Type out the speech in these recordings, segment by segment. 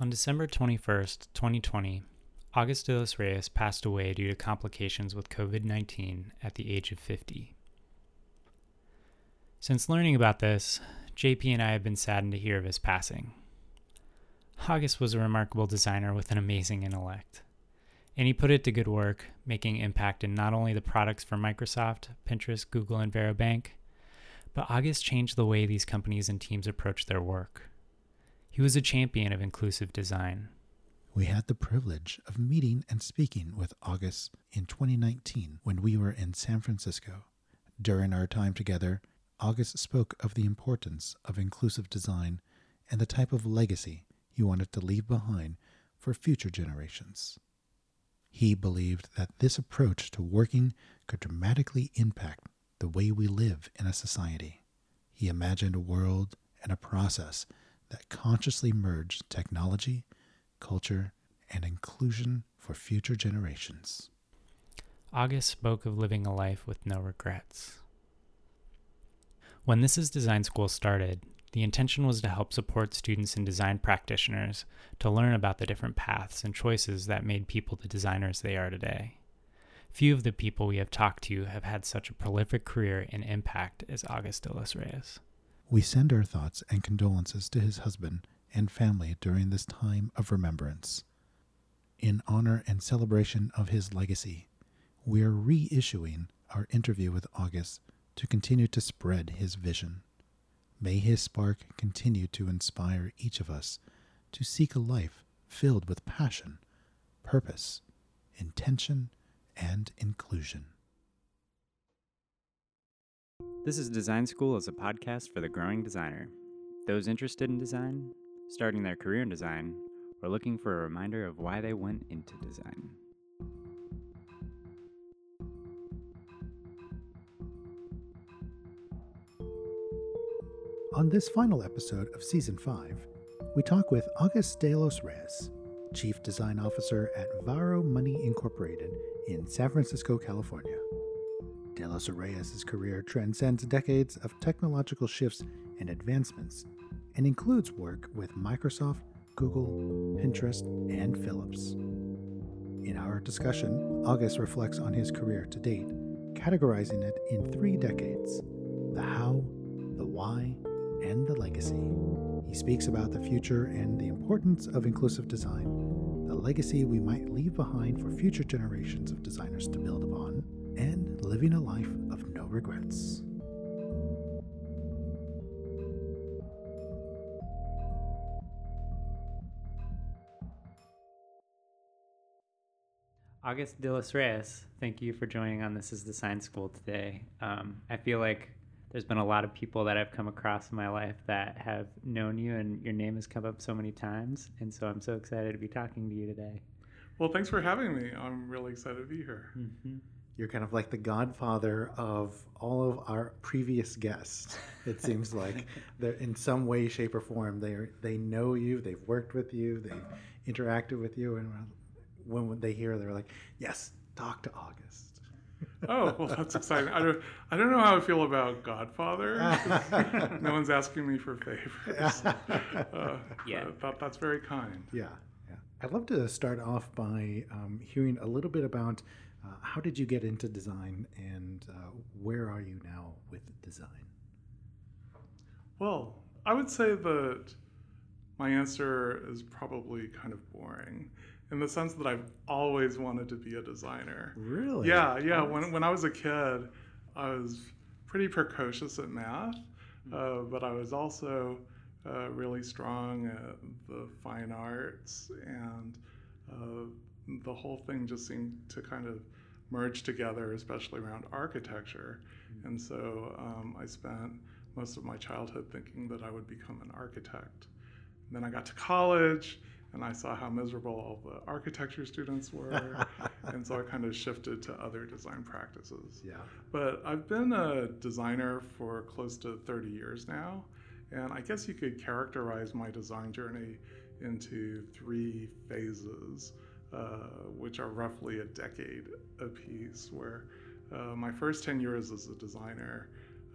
On December 21st, 2020, August de los Reyes passed away due to complications with COVID 19 at the age of 50. Since learning about this, JP and I have been saddened to hear of his passing. August was a remarkable designer with an amazing intellect, and he put it to good work, making impact in not only the products for Microsoft, Pinterest, Google, and Varo Bank, but August changed the way these companies and teams approach their work. He was a champion of inclusive design. We had the privilege of meeting and speaking with August in 2019 when we were in San Francisco. During our time together, August spoke of the importance of inclusive design and the type of legacy he wanted to leave behind for future generations. He believed that this approach to working could dramatically impact the way we live in a society. He imagined a world and a process that consciously merge technology, culture, and inclusion for future generations. August spoke of living a life with no regrets. When This is Design School started, the intention was to help support students and design practitioners to learn about the different paths and choices that made people the designers they are today. Few of the people we have talked to have had such a prolific career and impact as August de los Reyes. We send our thoughts and condolences to his husband and family during this time of remembrance. In honor and celebration of his legacy, we are reissuing our interview with August to continue to spread his vision. May his spark continue to inspire each of us to seek a life filled with passion, purpose, intention, and inclusion. This is Design School as a podcast for the growing designer. Those interested in design, starting their career in design, or looking for a reminder of why they went into design. On this final episode of Season 5, we talk with August de los Reyes, Chief Design Officer at Varo Money Incorporated in San Francisco, California. De los Reyes' career transcends decades of technological shifts and advancements and includes work with Microsoft, Google, Pinterest, and Philips. In our discussion, August reflects on his career to date, categorizing it in three decades the how, the why, and the legacy. He speaks about the future and the importance of inclusive design, the legacy we might leave behind for future generations of designers to build upon, and living a life of no regrets. August de los Reyes, thank you for joining on This is Design School today. Um, I feel like there's been a lot of people that I've come across in my life that have known you, and your name has come up so many times. And so I'm so excited to be talking to you today. Well, thanks for having me. I'm really excited to be here. Mm-hmm. You're kind of like the godfather of all of our previous guests. It seems like they're in some way, shape, or form. They they know you. They've worked with you. They've interacted with you, and when they hear, they're like, "Yes, talk to August." oh well that's exciting i don't i don't know how i feel about godfather no one's asking me for favors uh, yeah that, that's very kind yeah yeah i'd love to start off by um, hearing a little bit about uh, how did you get into design and uh, where are you now with design well i would say that my answer is probably kind of boring in the sense that I've always wanted to be a designer. Really? Yeah, yeah. When, when I was a kid, I was pretty precocious at math, hmm. uh, but I was also uh, really strong at the fine arts, and uh, the whole thing just seemed to kind of merge together, especially around architecture. Mm-hmm. And so um, I spent most of my childhood thinking that I would become an architect. And then I got to college and I saw how miserable all the architecture students were, and so I kind of shifted to other design practices. Yeah. But I've been a designer for close to 30 years now, and I guess you could characterize my design journey into three phases, uh, which are roughly a decade apiece. Where uh, my first 10 years as a designer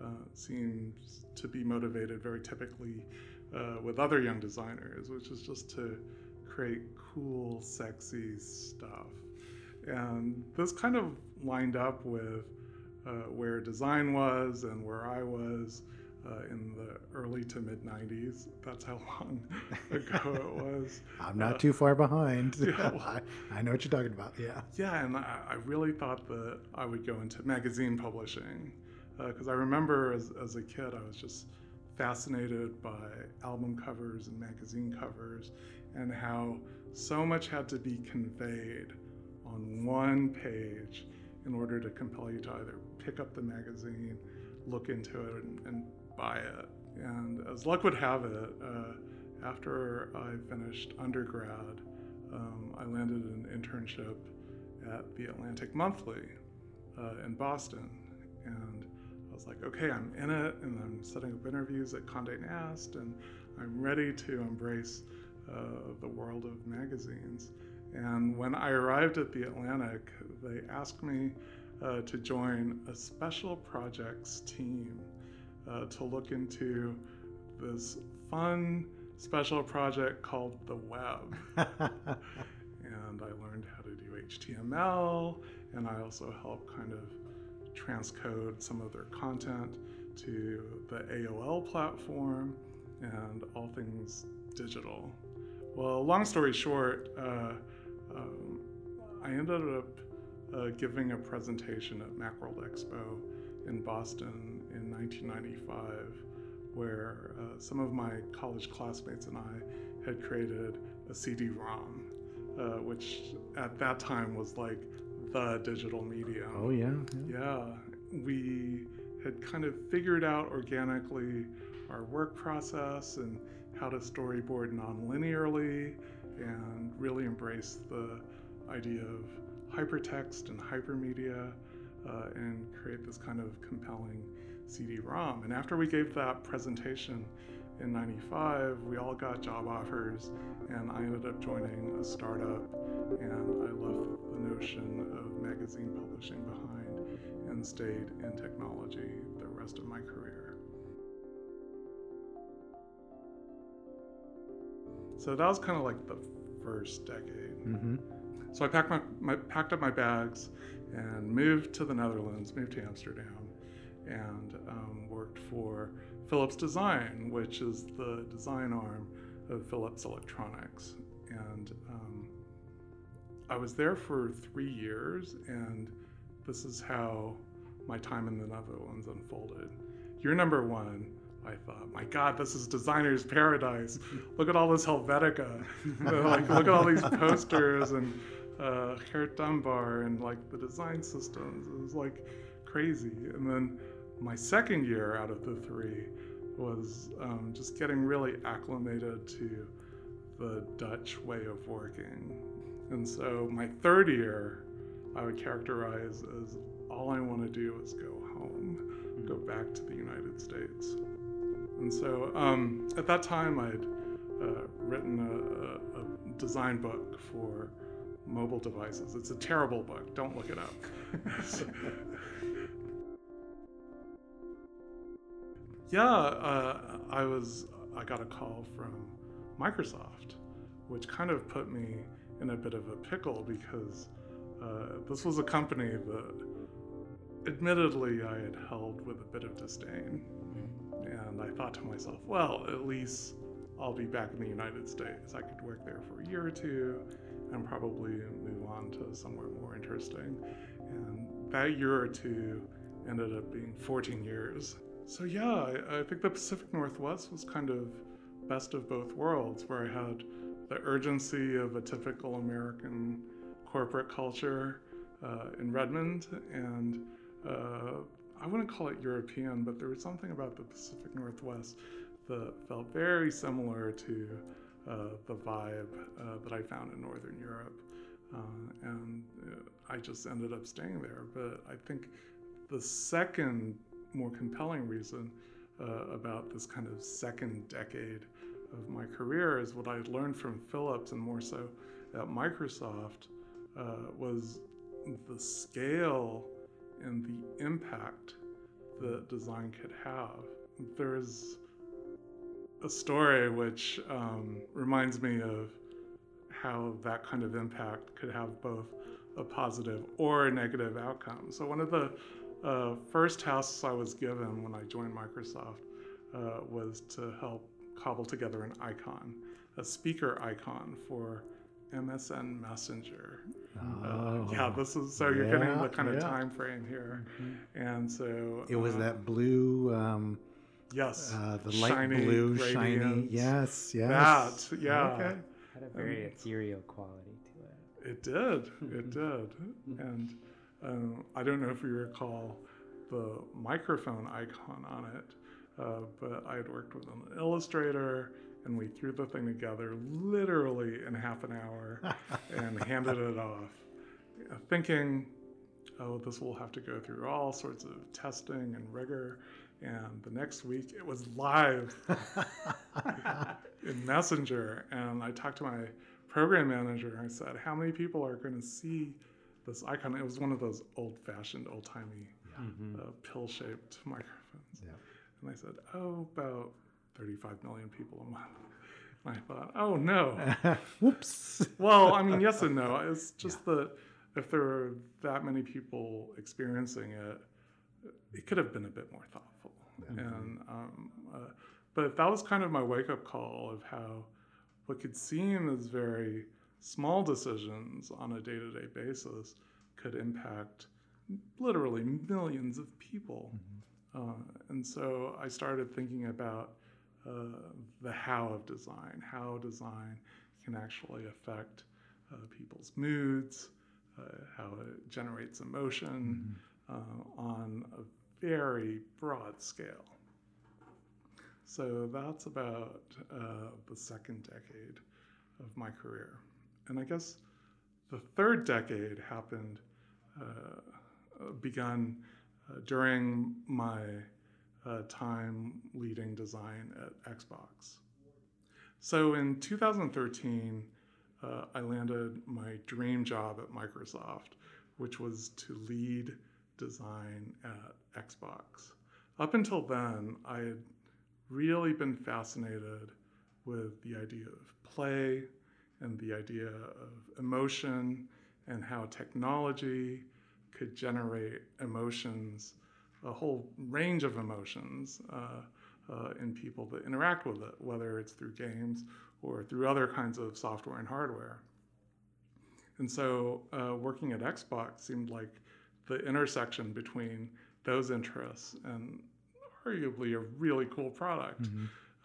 uh, seems to be motivated very typically uh, with other young designers, which is just to create cool, sexy stuff. And this kind of lined up with uh, where design was and where I was uh, in the early to mid 90s. That's how long ago it was. I'm not uh, too far behind. Yeah, I, I, know what you're talking about. Yeah. Yeah, and I, I, really thought that I would go into magazine publishing because uh, I remember as, as a kid, I was just fascinated by album covers and magazine covers and how so much had to be conveyed on one page in order to compel you to either pick up the magazine, look into it, and, and buy it. And as luck would have it, uh, after I finished undergrad, um, I landed an internship at the Atlantic Monthly uh, in Boston. And I was like, okay, I'm in it, and I'm setting up interviews at Condé Nast, and I'm ready to embrace uh, the world of magazines. And when I arrived at the Atlantic, they asked me uh, to join a special projects team uh, to look into this fun special project called the web. and I learned how to do HTML, and I also helped kind of transcode some of their content to the AOL platform and all things digital. Well, long story short, uh, um, I ended up uh, giving a presentation at Macworld Expo in Boston 1995, where uh, some of my college classmates and I had created a CD-ROM, uh, which at that time was like the digital medium. Oh yeah. Yeah. yeah. We had kind of figured out organically our work process and how to storyboard non-linearly and really embrace the idea of hypertext and hypermedia uh, and create this kind of compelling CD-ROM. And after we gave that presentation in 95, we all got job offers and I ended up joining a startup and I left the notion of magazine publishing behind and stayed in technology the rest of my career. So that was kind of like the first decade. Mm-hmm. So I packed my, my, packed up my bags and moved to the Netherlands, moved to Amsterdam, and um, worked for Philips Design, which is the design arm of Philips Electronics. And um, I was there for three years, and this is how my time in the Netherlands unfolded. Year number one, I thought, my God, this is designer's paradise. Look at all this Helvetica. like, look at all these posters and uh, Gert Dumbar and like the design systems. It was like crazy. And then my second year out of the three was um, just getting really acclimated to the Dutch way of working. And so my third year, I would characterize as all I want to do is go home, go back to the United States. And so um, at that time, I'd uh, written a, a, design book for mobile devices. It's a terrible book. Don't look it up. yeah, uh, I was. I got a call from Microsoft, which kind of put me in a bit of a pickle because uh, this was a company that, admittedly, I had held with a bit of disdain. And I thought to myself, well, at least I'll be back in the United States. I could work there for a year or two and probably move on to somewhere more interesting. And that year or two ended up being 14 years. So, yeah, I, I think the Pacific Northwest was kind of best of both worlds, where I had the urgency of a typical American corporate culture uh, in Redmond and uh, I wouldn't call it European, but there was something about the Pacific Northwest that felt very similar to uh, the vibe uh, that I found in Northern Europe. Uh, and uh, I just ended up staying there. But I think the second more compelling reason uh, about this kind of second decade of my career is what I learned from Philips and more so at Microsoft uh, was the scale and the impact that design could have. There's a story which um, reminds me of how that kind of impact could have both a positive or a negative outcome. So, one of the uh, first tasks I was given when I joined Microsoft uh, was to help cobble together an icon, a speaker icon for MSN Messenger. Oh, Uh, yeah, this is so you're getting the kind of time frame here, and so It was uh, that blue, um, yes, uh, the light shiny blue, shiny. Yes, yes. That, yeah. Okay. Had a very ethereal quality to it. It did. It did. And um, I don't know if you recall the microphone icon on it, uh, but I had worked with an illustrator and we threw the thing together literally in half an hour and handed it off, uh, thinking, oh, this will have to go through all sorts of testing and rigor. And the next week it was live in Messenger, and I talked to my program manager. And I said, "How many people are going to see this icon?" It was one of those old-fashioned, old-timey, Mm-hmm. uh, pill-shaped microphones. Yeah. And I said, "Oh, about 35 million people a month." And I thought, "Oh no." Whoops. well, I mean, yes and no. It's just that if there were that many people experiencing it, it could have been a bit more thoughtful. And um, uh, but that was kind of my wake up call of how what could seem as very small decisions on a day to day basis could impact literally millions of people. Uh, and so I started thinking about uh, the how of design, how design can actually affect uh, people's moods, uh, how it generates emotion uh, on a very broad scale. So that's about uh, the second decade of my career. And I guess the third decade happened, uh, begun uh, during my uh, time leading design at Xbox. So in 2013, uh, I landed my dream job at Microsoft, which was to lead design at Xbox. Up until then, I had really been fascinated with the idea of play and the idea of emotion and how technology could generate emotions, a whole range of emotions uh, uh, in people that interact with it, whether it's through games or through other kinds of software and hardware. And so uh, working at Xbox seemed like the intersection between those interests and arguably a really cool product.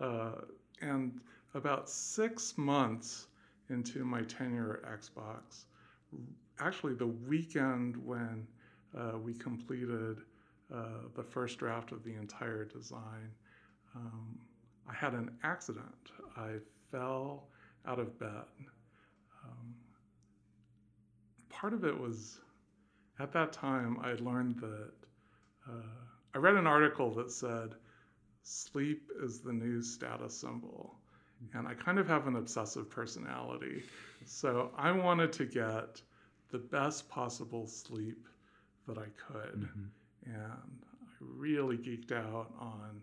Uh, and about six months into my tenure at Xbox, actually the weekend when uh, we completed uh, the first draft of the entire design, um, I had an accident. I fell out of bed. Um, part of it was at that time I learned that uh, I read an article that said sleep is the new status symbol. And I kind of have an obsessive personality. So I wanted to get the best possible sleep that I could. And I really geeked out on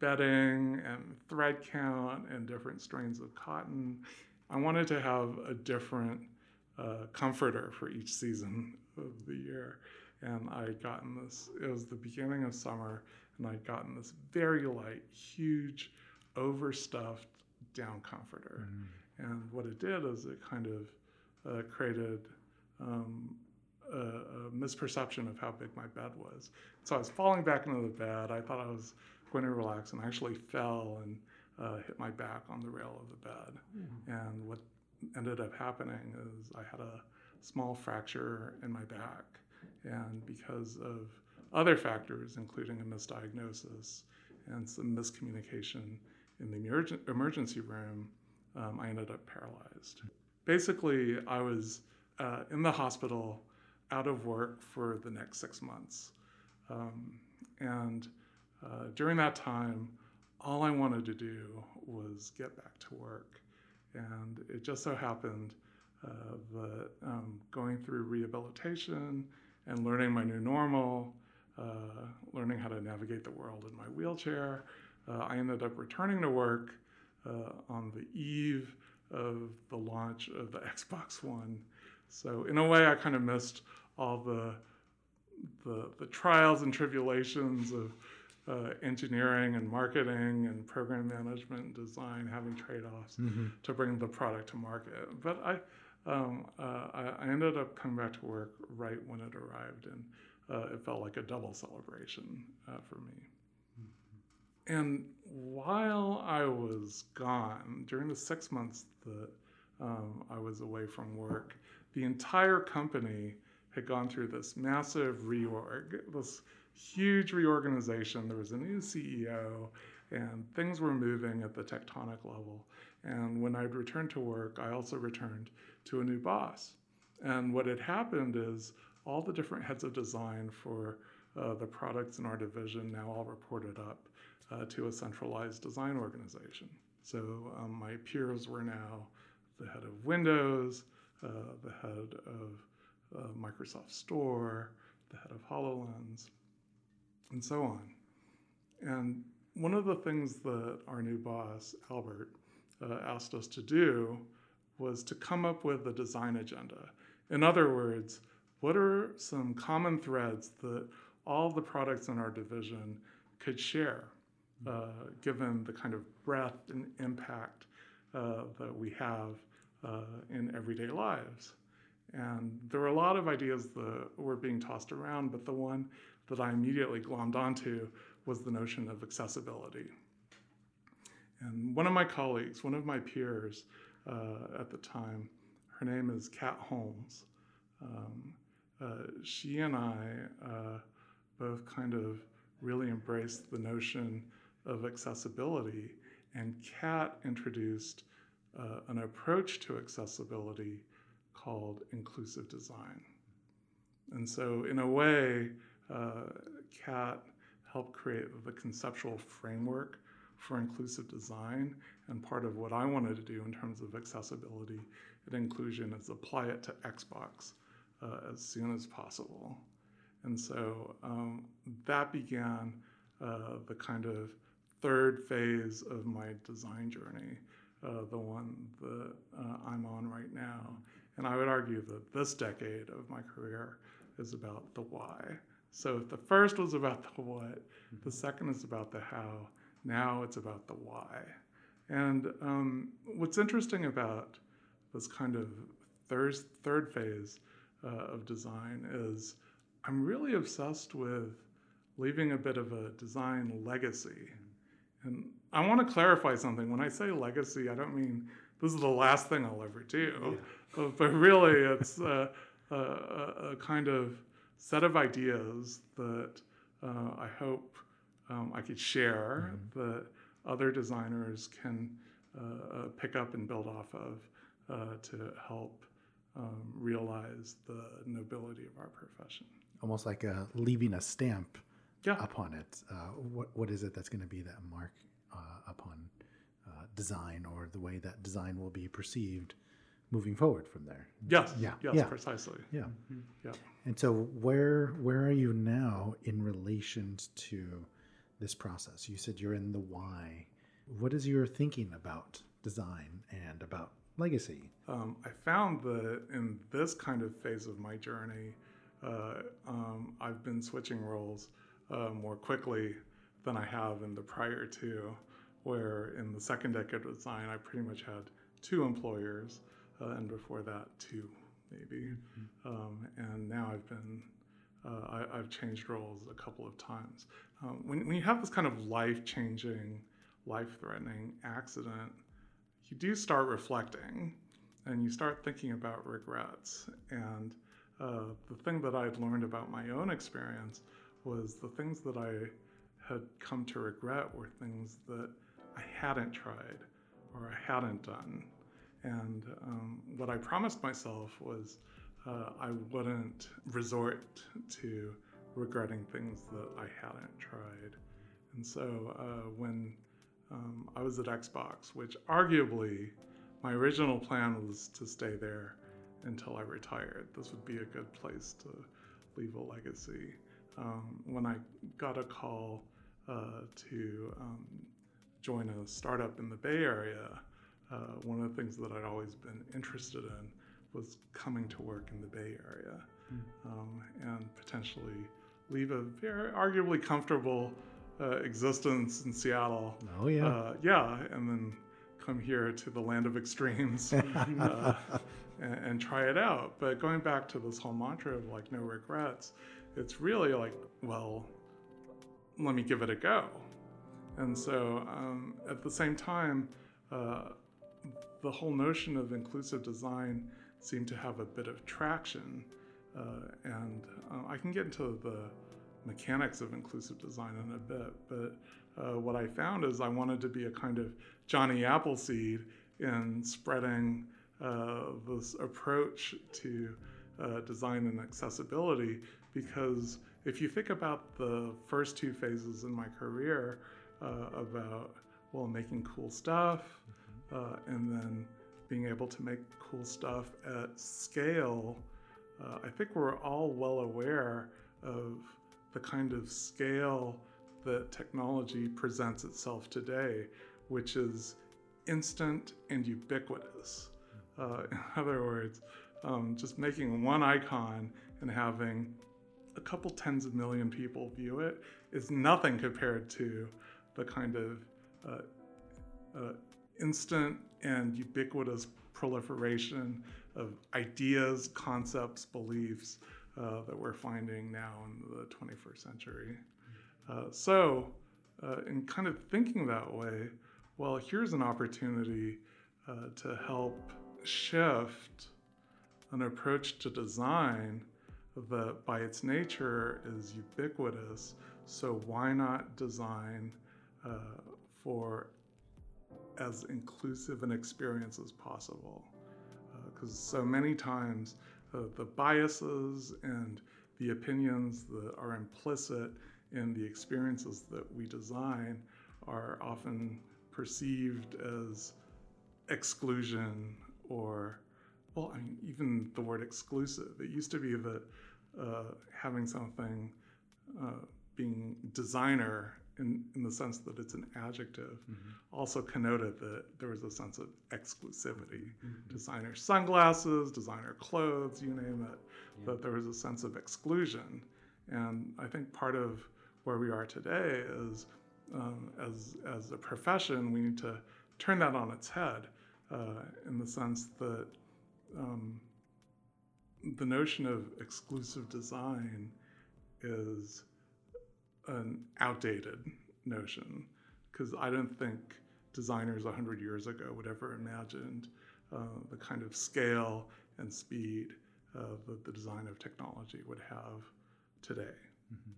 bedding and thread count and different strains of cotton. I wanted to have a different uh, comforter for each season of the year. And I had gotten this, it was the beginning of summer, and I'd gotten this very light, huge, overstuffed down comforter. And what it did is it kind of uh, created um, a, a misperception of how big my bed was. So I was falling back into the bed. I thought I was going to relax, and I actually fell and uh, hit my back on the rail of the bed. And what ended up happening is I had a small fracture in my back. And because of other factors, including a misdiagnosis and some miscommunication in the emergen- emergency room, um, I ended up paralyzed. Basically, I was uh, in the hospital, out of work for the next six months. Um, and uh, during that time, all I wanted to do was get back to work. And it just so happened uh, that um, going through rehabilitation and learning my new normal, uh, learning how to navigate the world in my wheelchair, I ended up returning to work uh, on the eve of the launch of the Xbox One. So in a way, I kind of missed all the the, the trials and tribulations of uh, engineering and marketing and program management and design having trade-offs Mm-hmm. to bring the product to market. But I, um, uh, I, I ended up coming back to work right when it arrived, and uh, it felt like a double celebration uh, for me. And while I was gone, during the six months that um, I was away from work, the entire company had gone through this massive reorg, this huge reorganization. There was a new CEO, and things were moving at the tectonic level. And when I'd returned to work, I also returned to a new boss. And what had happened is all the different heads of design for uh, the products in our division now all reported up uh, to a centralized design organization. So um, my peers were now the head of Windows, uh, the head of uh, Microsoft Store, the head of HoloLens, and so on. And one of the things that our new boss, Albert, uh, asked us to do was to come up with a design agenda. In other words, what are some common threads that all the products in our division could share, uh, given the kind of breadth and impact uh, that we have uh, in everyday lives? And there were a lot of ideas that were being tossed around, but the one that I immediately glommed onto was the notion of accessibility. And one of my colleagues, one of my peers uh, at the time, her name is Kat Holmes. Um, uh, she and I uh, both kind of really embraced the notion of accessibility, and Kat introduced uh, an approach to accessibility called inclusive design. And so, in a way, uh, Kat helped create the conceptual framework for inclusive design. And part of what I wanted to do in terms of accessibility and inclusion is apply it to Xbox uh, as soon as possible. And so um, that began uh, the kind of third phase of my design journey, uh, the one that uh, I'm on right now. And I would argue that this decade of my career is about the why. So if the first was about the what, the second is about the how, now it's about the why. And um, what's interesting about this kind of third, third phase uh, of design is I'm really obsessed with leaving a bit of a design legacy. And I want to clarify something. When I say legacy, I don't mean this is the last thing I'll ever do, yeah. but really it's a, a, a, kind of set of ideas that uh, I hope um, I could share mm-hmm. that other designers can uh, pick up and build off of uh, to help um, realize the nobility of our profession. Almost like uh, leaving a stamp yeah. upon it. Uh, what, what is it that's going to be that mark uh, upon design or the way that design will be perceived moving forward from there? Yes. Yeah. Yes, yeah. precisely. Yeah. Mm-hmm. Yeah. And so where where are you now in relation to this process? You said you're in the why. What is your thinking about design and about legacy? Um, I found that in this kind of phase of my journey, uh, um, I've been switching roles uh, more quickly than I have in the prior two, where in the second decade of design, I pretty much had two employers, uh, and before that, two maybe. Mm-hmm. Um, and now I've been, uh, I, have changed roles a couple of times. Um, when, when you have this kind of life changing, life threatening accident, you do start reflecting and you start thinking about regrets. And uh, the thing that I'd learned about my own experience was the things that I had come to regret were things that I hadn't tried or I hadn't done. And um, what I promised myself was uh, I wouldn't resort to regretting things that I hadn't tried. And so uh, when um, I was at Xbox, which arguably my original plan was to stay there until I retired. This would be a good place to leave a legacy. Um, when I got a call uh, to um, join a startup in the Bay Area, uh, one of the things that I'd always been interested in was coming to work in the Bay Area mm. um, and potentially leave a very arguably comfortable uh, existence in Seattle. Oh yeah, uh, yeah, and then come here to the land of extremes uh, and, and, try it out. But going back to this whole mantra of like no regrets, it's really like, well, let me give it a go. And so um, at the same time, uh, the whole notion of inclusive design seemed to have a bit of traction. Uh, and uh, I can get into the mechanics of inclusive design in a bit, but uh, what I found is I wanted to be a kind of Johnny Appleseed in spreading uh, this approach to uh, design and accessibility because if you think about the first two phases in my career uh, about well making cool stuff uh, and then being able to make cool stuff at scale uh, i think we're all well aware of the kind of scale that technology presents itself today which is instant and ubiquitous. Uh, in other words um, just making one icon and having couple tens of million people view it is nothing compared to the kind of uh, uh, instant and ubiquitous proliferation of ideas, concepts, beliefs uh, that we're finding now in the 21st century. Uh, so, uh, in kind of thinking that way, well, here's an opportunity uh, to help shift an approach to design that by its nature is ubiquitous. So why not design uh, for as inclusive an experience as possible? Because uh, so many times uh, the biases and the opinions that are implicit in the experiences that we design are often perceived as exclusion or well, I mean, even the word exclusive. It used to be that uh, having something uh, being designer in, in the sense that it's an adjective mm-hmm. also connoted that there was a sense of exclusivity. Mm-hmm. Designer sunglasses, designer clothes, you name it, yeah. that there was a sense of exclusion. And I think part of where we are today is um, as, as a profession, we need to turn that on its head uh, in the sense that um, the notion of exclusive design is an outdated notion because I don't think designers 100 years ago would ever imagined uh, the kind of scale and speed uh, that the design of technology would have today. Mm-hmm.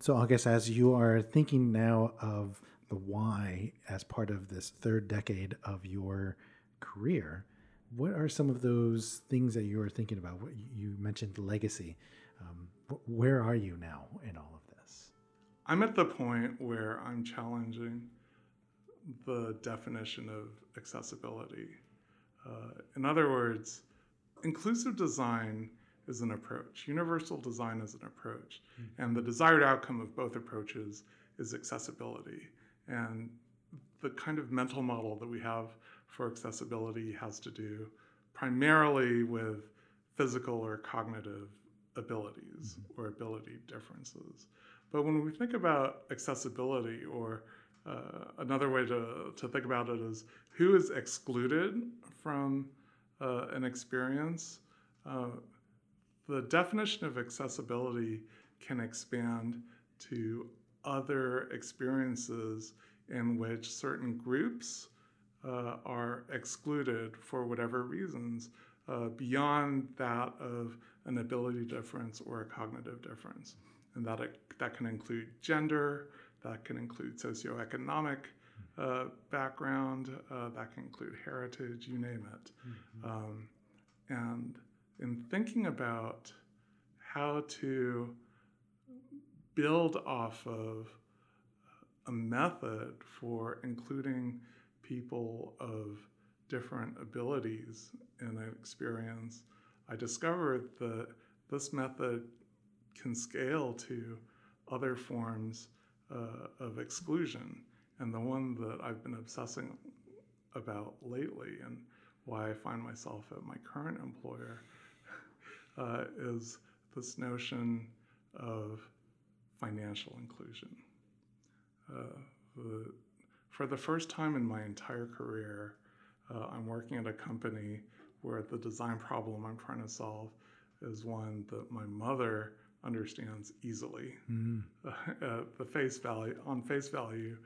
So, I guess as you are thinking now of the why as part of this third decade of your career, what are some of those things that you are thinking about? What you mentioned legacy. Um, where are you now in all of this? I'm at the point where I'm challenging the definition of accessibility. Uh, in other words, inclusive design is an approach, universal design is an approach, mm-hmm. and the desired outcome of both approaches is accessibility. And the kind of mental model that we have for accessibility has to do primarily with physical or cognitive abilities mm-hmm. or ability differences. But when we think about accessibility, or uh, another way to, to think about it is who is excluded from uh, an experience, uh, the definition of accessibility can expand to other experiences in which certain groups uh, are excluded for whatever reasons uh, beyond that of an ability difference or a cognitive difference. And that, it, that can include gender, that can include socioeconomic uh, background, uh, that can include heritage, you name it. Mm-hmm. Um, and in thinking about how to build off of a method for including people of different abilities in an experience, I discovered that this method can scale to other forms uh, of exclusion. And the one that I've been obsessing about lately and why I find myself at my current employer uh, is this notion of financial inclusion. Uh, the, for the first time in my entire career, uh, I'm working at a company where the design problem I'm trying to solve is one that my mother understands easily. Mm-hmm. Uh, the face value on face value,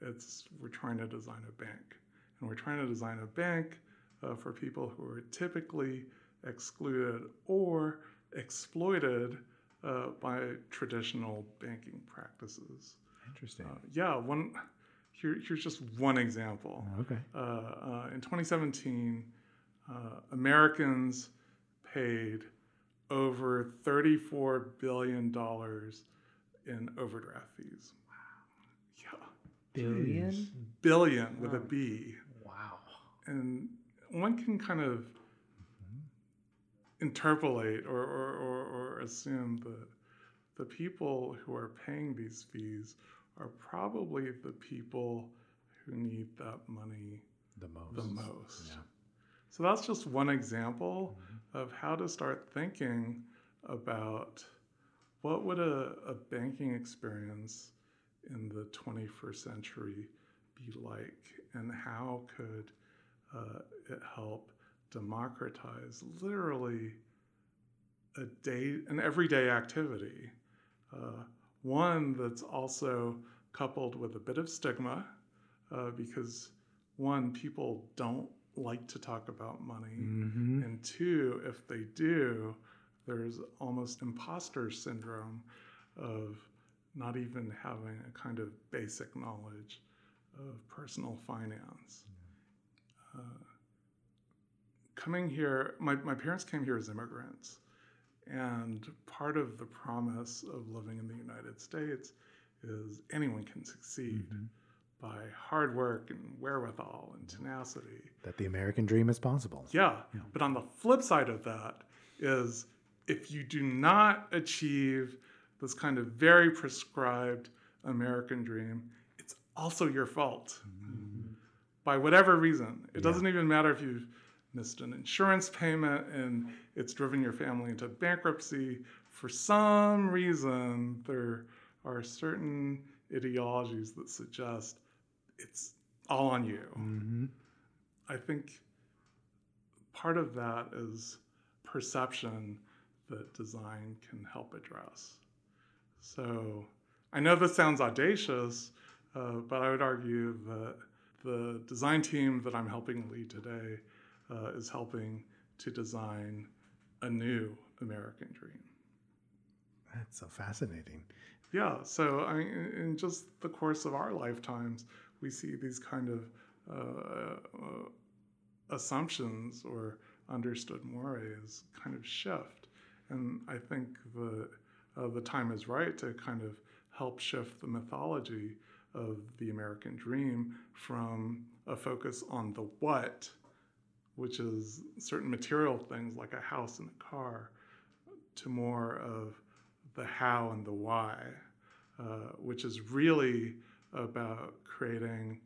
it's we're trying to design a bank, and we're trying to design a bank uh, for people who are typically excluded or exploited uh, by traditional banking practices. Interesting. Uh, yeah, one. Here, here's just one example. Okay. Uh, uh, in 2017, Americans paid over $34 billion in overdraft fees. Wow. Yeah. Billion? Billion with oh. a B. Wow. And one can kind of interpolate or, or, or, or assume that the people who are paying these fees are probably the people who need that money the most. The most. Yeah. So that's just one example mm-hmm. of how to start thinking about what would a, a banking experience in the 21st century be like and how could uh, it help democratize literally a day an everyday activity uh, one that's also coupled with a bit of stigma uh, because one people don't like to talk about money. Mm-hmm. And two, if they do, there's almost imposter syndrome of not even having a kind of basic knowledge of personal finance. Uh, coming here, my, my parents came here as immigrants. And part of the promise of living in the United States is anyone can succeed. Mm-hmm by hard work and wherewithal and tenacity. That the American dream is possible. Yeah. yeah. But on the flip side of that is if you do not achieve this kind of very prescribed American dream, it's also your fault. Mm-hmm. By whatever reason. It yeah. doesn't even matter if you've missed an insurance payment and it's driven your family into bankruptcy. For some reason, there are certain ideologies that suggest it's all on you. Mm-hmm. I think part of that is perception that design can help address. So I know this sounds audacious, uh, but I would argue that the design team that I'm helping lead today uh, is helping to design a new American dream. That's so fascinating. Yeah. So I mean, in just the course of our lifetimes, we see these kind of uh, uh, assumptions or understood mores kind of shift. And I think the, uh, the time is right to kind of help shift the mythology of the American dream from a focus on the what, which is certain material things like a house and a car, to more of the how and the why, uh, which is really about creating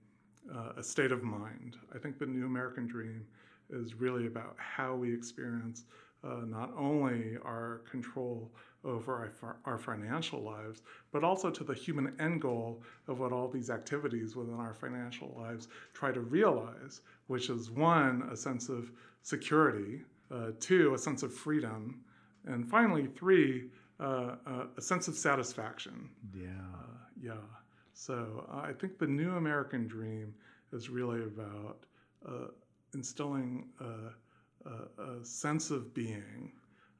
uh, a state of mind. I think the New American Dream is really about how we experience uh, not only our control over our, our, financial lives, but also to the human end goal of what all these activities within our financial lives try to realize, which is one, a sense of security, uh, two, a sense of freedom, and finally, three, uh, uh a sense of satisfaction. Yeah. Uh, yeah. So I think the new American dream is really about uh, instilling a, a, a, sense of being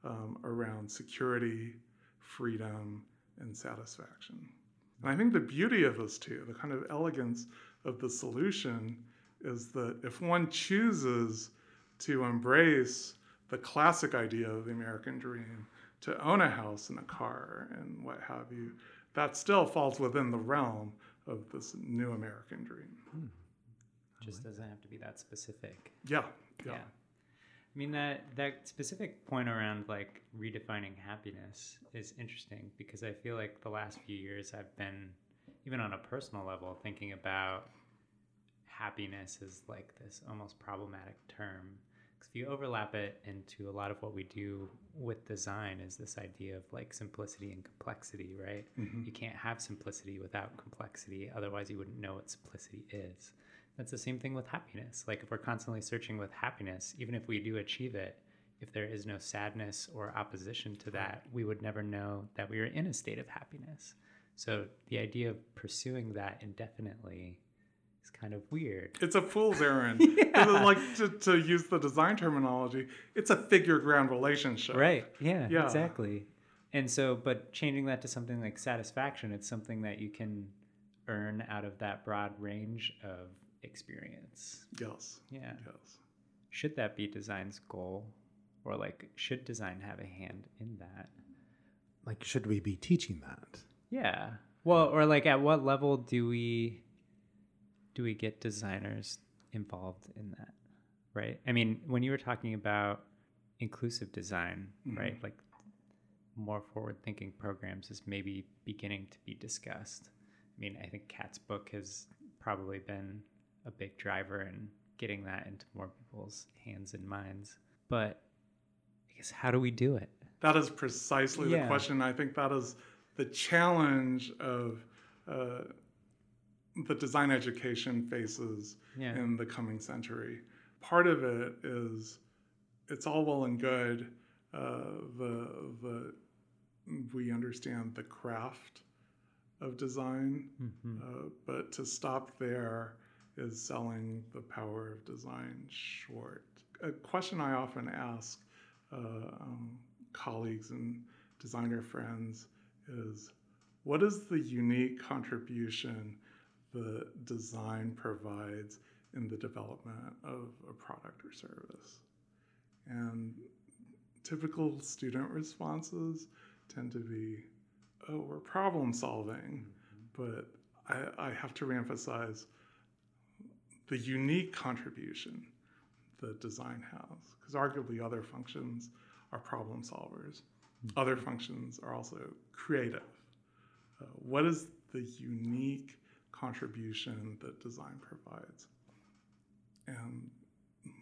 um, around security, freedom, and satisfaction. And I think the beauty of this too, the kind of elegance of the solution, is that if one chooses to embrace the classic idea of the American dream, to own a house and a car and what have you, that still falls within the realm of this new American dream. Hmm. Just doesn't have to be that specific. Yeah, yeah. yeah. I mean that that specific point around like redefining happiness is interesting because I feel like the last few years I've been even on a personal level thinking about happiness is like this almost problematic term. Because if you overlap it into a lot of what we do with design, is this idea of like simplicity and complexity, right? Mm-hmm. You can't have simplicity without complexity, otherwise, you wouldn't know what simplicity is. That's the same thing with happiness. Like, if we're constantly searching with happiness, even if we do achieve it, if there is no sadness or opposition to that, we would never know that we are in a state of happiness. So, the idea of pursuing that indefinitely is kind of weird. It's a fool's errand. Yeah. Like to, to use the design terminology, it's a figure ground relationship. Right. Yeah, Yeah. exactly. And so, but changing that to something like satisfaction, it's something that you can earn out of that broad range of experience. Yes. Yeah. Yes. Should that be design's goal? Or like, should design have a hand in that? Like, should we be teaching that? Yeah. Well, or like at what level do we do we get designers involved in that? Right? I mean, when you were talking about inclusive design, mm-hmm. right? Like more forward thinking programs is maybe beginning to be discussed. I mean, I think Kat's book has probably been a big driver in getting that into more people's hands and minds. But I guess how do we do it? That is precisely the question. I think that is the challenge of uh, the design education faces Yeah. in the coming century. Part of it is it's all well and good. Uh, the the we understand the craft of design, Mhm. uh, but to stop there is selling the power of design short. A question I often ask uh, um, colleagues and designer friends is what is the unique contribution the design provides in the development of a product or service? And typical student responses tend to be, oh, we're problem solving. But I, I have to reemphasize the unique contribution that design has, because arguably other functions are problem solvers. Other functions are also creative. Uh, what is the unique contribution that design provides? And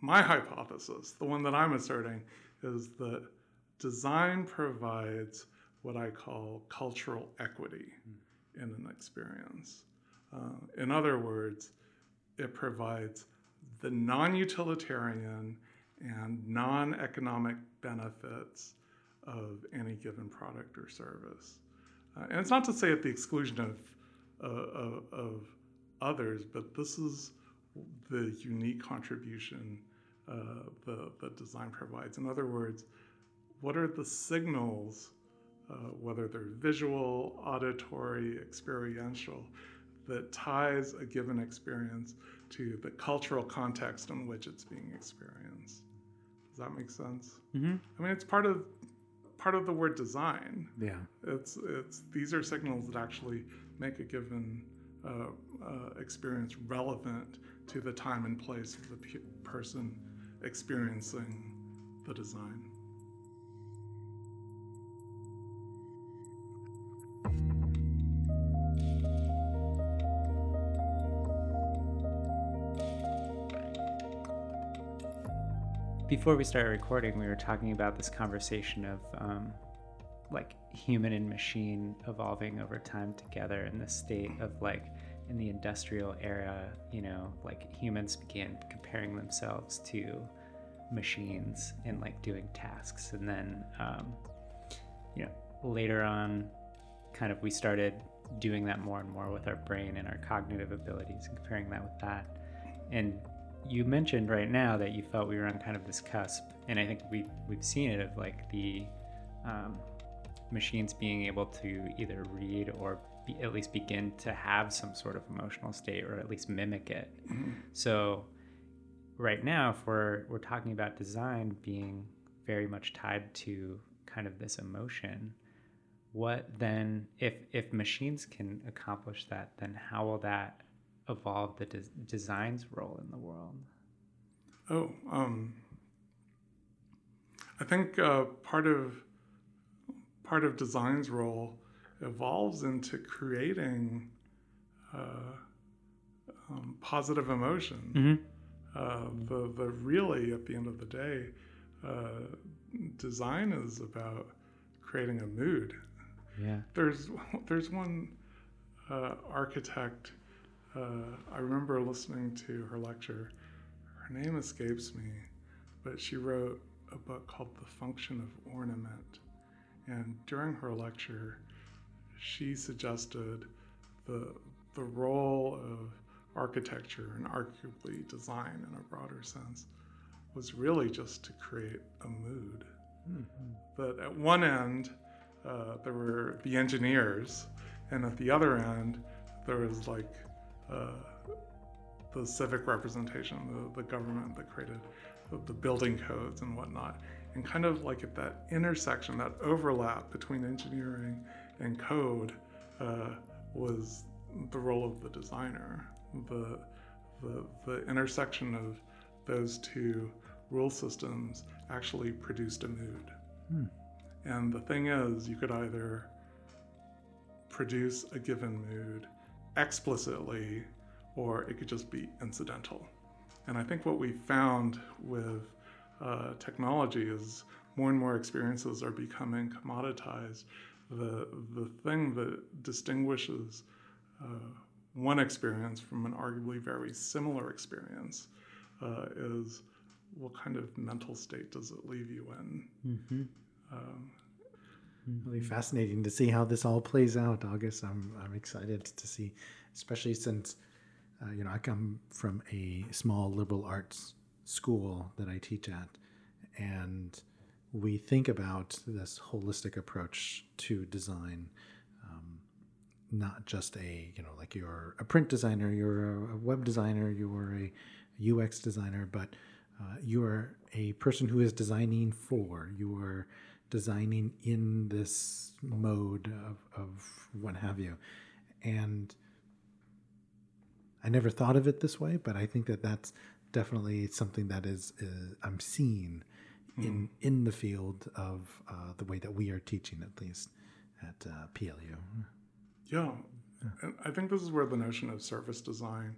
my hypothesis, the one that I'm asserting, is that design provides what I call cultural equity in an experience. Uh, in other words, it provides the non utilitarian and non economic benefits of any given product or service. Uh, and it's not to say at the exclusion of, uh, of, of others, but this is the unique contribution uh, the, the design provides. In other words, what are the signals, uh, whether they're visual, auditory, experiential, that ties a given experience to the cultural context in which it's being experienced? Does that make sense? Mhm. I mean, it's part of part of the word design. Yeah. It's it's these are signals that actually make a given uh, uh, experience relevant to the time and place of the pe- person experiencing the design. Before we started recording, we were talking about this conversation of um, like human and machine evolving over time together in the state of like in the industrial era, you know, like humans began comparing themselves to machines and like doing tasks. And then, um, you know, later on, kind of we started doing that more and more with our brain and our cognitive abilities and comparing that with that. And you mentioned right now that you felt we were on kind of this cusp, and I think we we've seen it of like the um, machines being able to either read or be, at least begin to have some sort of emotional state, or at least mimic it. So, right now, if we're we're talking about design being very much tied to kind of this emotion, what then if if machines can accomplish that, then how will that evolve the des- design's role in the world? Oh, um, I think uh, part of part of design's role evolves into creating uh, um, positive emotion. Mm-hmm. Uh, the, the really, at the end of the day, uh, design is about creating a mood. Yeah. There's there's one uh, architect. Uh, I remember listening to her lecture. Her name escapes me, but she wrote a book called The Function of Ornament. And during her lecture, she suggested the the role of architecture and arguably design in a broader sense was really just to create a mood. But at one end, uh, there were the engineers, and at the other end, there was like uh, the civic representation, the, the government that created the, the building codes and whatnot. And kind of like at that intersection, that overlap between engineering and code uh, was the role of the designer. The, the, the intersection of those two rule systems actually produced a mood. And the thing is, you could either produce a given mood explicitly or it could just be incidental. And I think what we found with uh, technology is more and more experiences are becoming commoditized. The, the thing that distinguishes uh, one experience from an arguably very similar experience uh, is what kind of mental state does it leave you in? Mm-hmm. Um, Really fascinating to see how this all plays out, August. I'm I'm excited to see, especially since uh, you know I come from a small liberal arts school that I teach at, and we think about this holistic approach to design, um, not just a you know like you're a print designer, you're a web designer, you're a UX designer, but uh, you are a person who is designing for you are designing in this mode of, of what have you. And i never thought of it this way but i think that that's definitely something that is i'm seeing in in the field of uh, the way that we are teaching at least at uh, PLU Yeah. And I think this is where the notion of service design,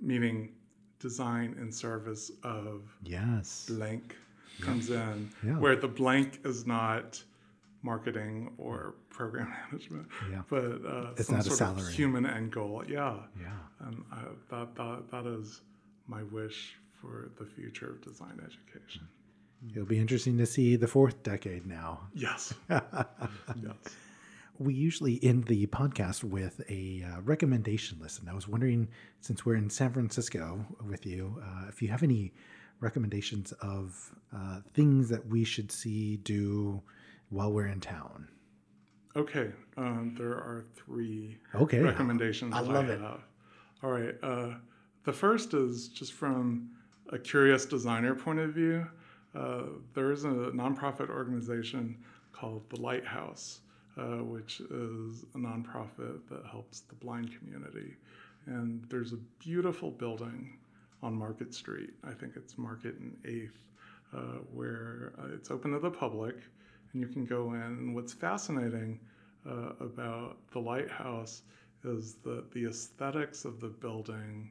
meaning design in service of yes. blank, comes in, where the blank is not marketing or program management, Yeah. but uh, It's some not a sort salary. of human end goal. Yeah. yeah And uh, that, that, that is my wish for the future of design education. it'll be interesting to see the fourth decade now Yes. yes. we usually end the podcast with a uh, recommendation list. And I was wondering, since we're in San Francisco with you, uh, if you have any recommendations of uh, things that we should see, do while we're in town. Okay, um, there are three Okay. recommendations I love I it. have. All right, uh, the first is just from a curious designer point of view. Uh, there is a nonprofit organization called the Lighthouse, uh, which is a nonprofit that helps the blind community. And there's a beautiful building on Market Street. I think it's Market and Eighth, uh, where uh, it's open to the public, and you can go in. And what's fascinating uh, about the lighthouse is that the aesthetics of the building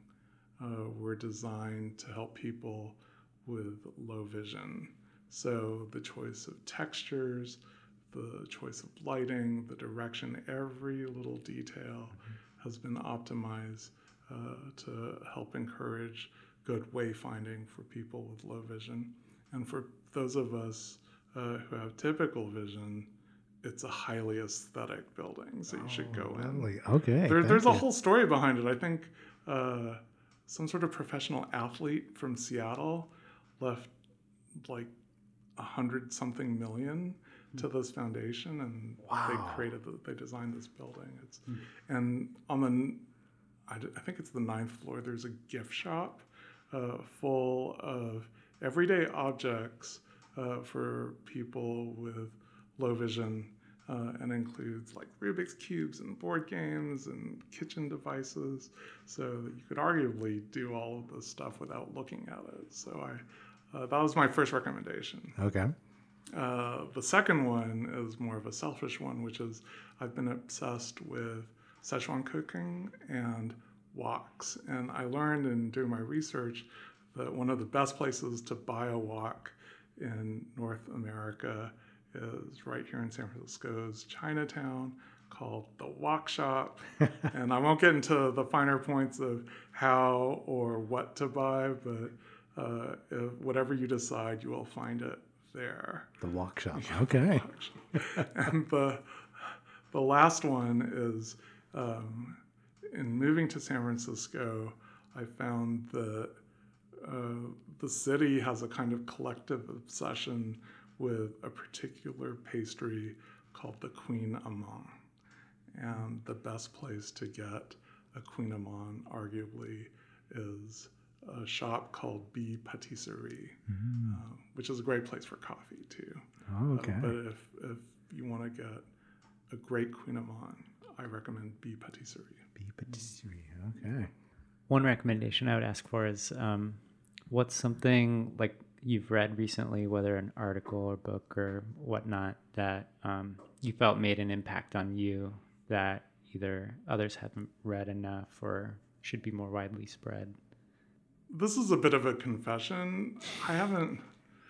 uh, were designed to help people with low vision. So the choice of textures, the choice of lighting, the direction, every little detail has been optimized uh, to help encourage good wayfinding for people with low vision. And for those of us uh, who have typical vision, it's a highly aesthetic building, so you should go in. Okay. There, there's a whole story behind it. I think uh, some sort of professional athlete from Seattle left like a hundred something million to this foundation, and Wow. they created, the, they designed this building. It's and on the, I, d- I think it's the ninth floor. There's a gift shop uh, full of everyday objects uh, for people with low vision uh, and includes like Rubik's cubes and board games and kitchen devices, so that you could arguably do all of this stuff without looking at it. So I, uh, that was my first recommendation. Okay. Uh, the second one is more of a selfish one, which is I've been obsessed with Szechuan cooking and woks. And I learned in doing my research that one of the best places to buy a wok in North America is right here in San Francisco's Chinatown called the Wok Shop. and I won't get into the finer points of how or what to buy, but uh, whatever you decide, you will find it there. The Wok Shop. Okay. and the the last one is um, in moving to San Francisco, I found that uh, the city has a kind of collective obsession with a particular pastry called the Kouign Amann. And the best place to get a Kouign Amann, arguably, is a shop called B Patisserie, mm. uh, which is a great place for coffee too. Oh, okay. Uh, but if, if you want to get a great Kouign Amann, I recommend B Patisserie. B Patisserie, okay. One recommendation I would ask for is um, what's something like you've read recently, whether an article or book or whatnot, that um, you felt made an impact on you that either others haven't read enough or should be more widely spread? This is a bit of a confession. I haven't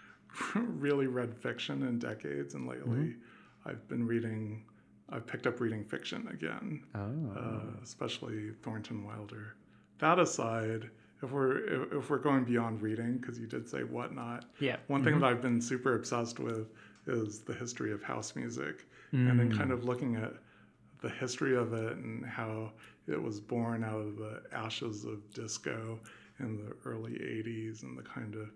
really read fiction in decades, and lately mm-hmm. I've been reading I've picked up reading fiction again, oh. uh, especially Thornton Wilder. That aside, if we're if, if we're going beyond reading, because you did say whatnot, yeah. One thing mm-hmm. that I've been super obsessed with is the history of house music, mm. and then kind of looking at the history of it and how it was born out of the ashes of disco in the early 80s and the kind of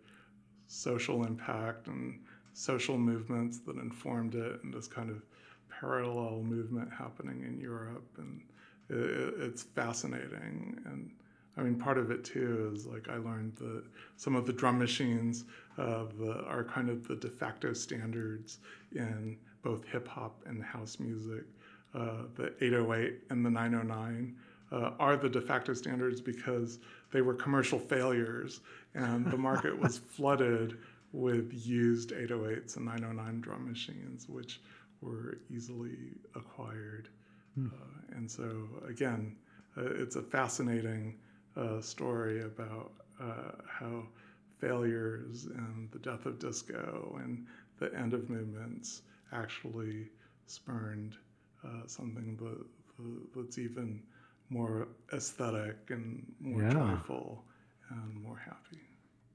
social impact and social movements that informed it and this kind of parallel movement happening in Europe, and it, it's fascinating. And I mean, part of it too is like I learned that some of the drum machines uh, the, are kind of the de facto standards in both hip hop and house music. Uh, the 808 and the 909 uh, are the de facto standards because they were commercial failures and the market was flooded with used 808s and 909 drum machines, which were easily acquired. Hmm. Uh, and so, again, uh, it's a fascinating uh, story about uh, how failures and the death of disco and the end of movements actually spurned uh, something that, that's even more aesthetic and more yeah. joyful and more happy.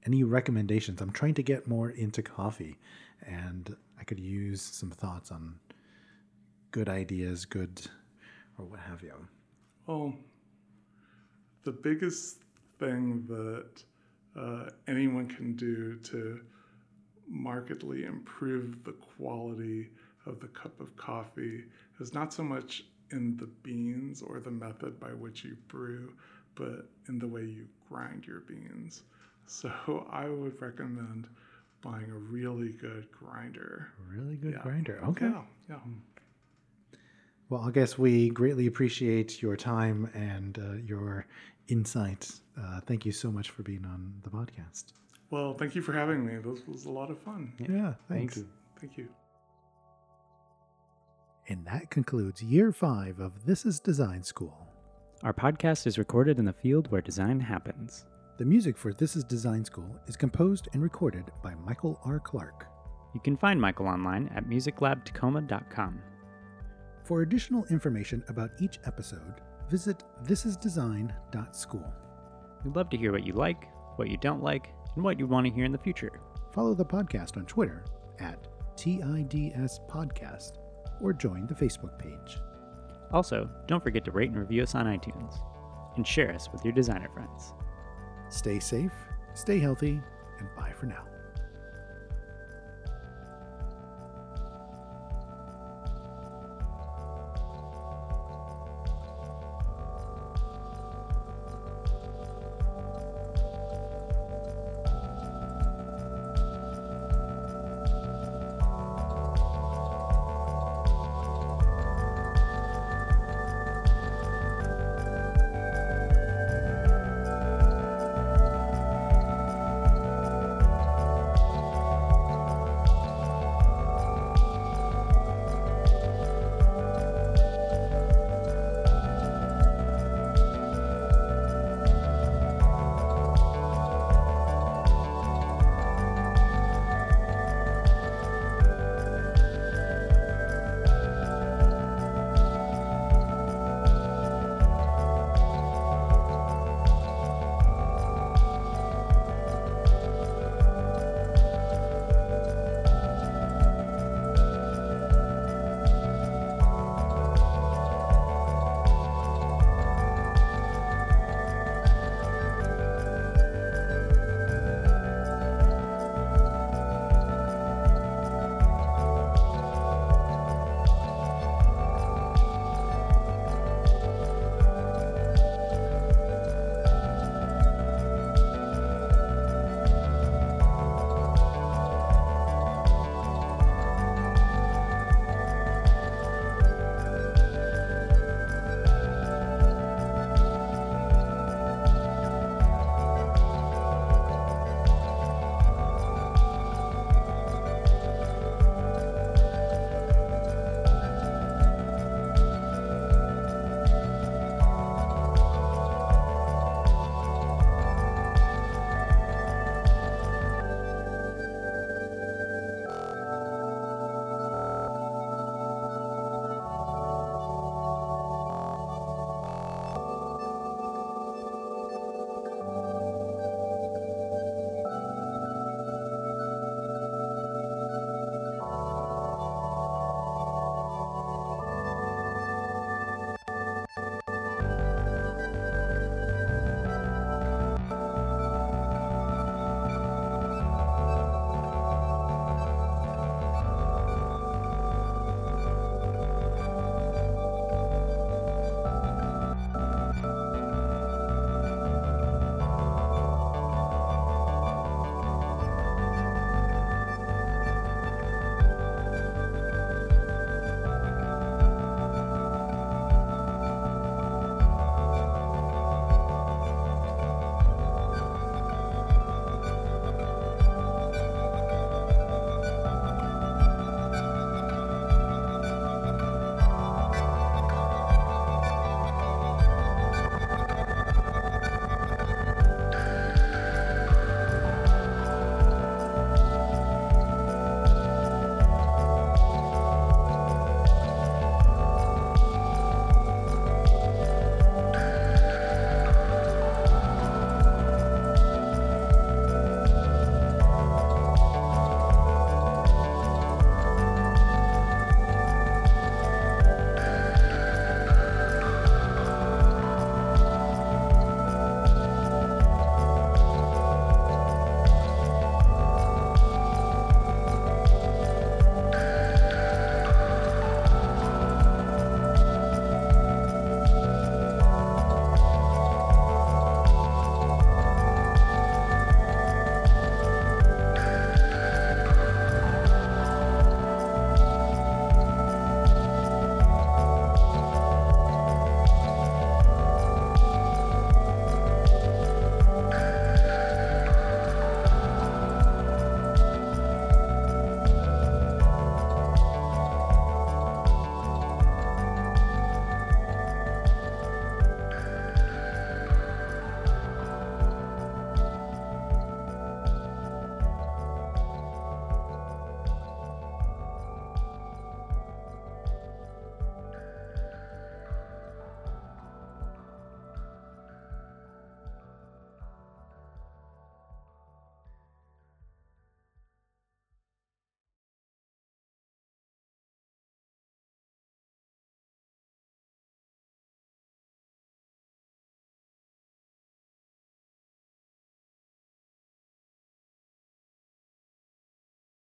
Any recommendations? I'm trying to get more into coffee and I could use some thoughts on good ideas, good, or what have you. Well, the biggest thing that uh, anyone can do to markedly improve the quality of the cup of coffee is not so much in the beans or the method by which you brew, but in the way you grind your beans. So I would recommend buying a really good grinder. Really good yeah. grinder. Okay. Yeah. yeah. Well, I guess we greatly appreciate your time and uh, your insight. Uh, thank you so much for being on the podcast. Well, thank you for having me. This was a lot of fun. Yeah, thanks. Thank you. Thank you. And that concludes year five of This is Design School. Our podcast is recorded in the field where design happens. The music for This is Design School is composed and recorded by Michael R. Clark. You can find Michael online at musiclabtacoma.com. For additional information about each episode, visit thisisdesign.school. We'd love to hear what you like, what you don't like, and what you want to hear in the future. Follow the podcast on Twitter at TIDS Podcast or join the Facebook page. Also, don't forget to rate and review us on iTunes and share us with your designer friends. Stay safe, stay healthy, and bye for now.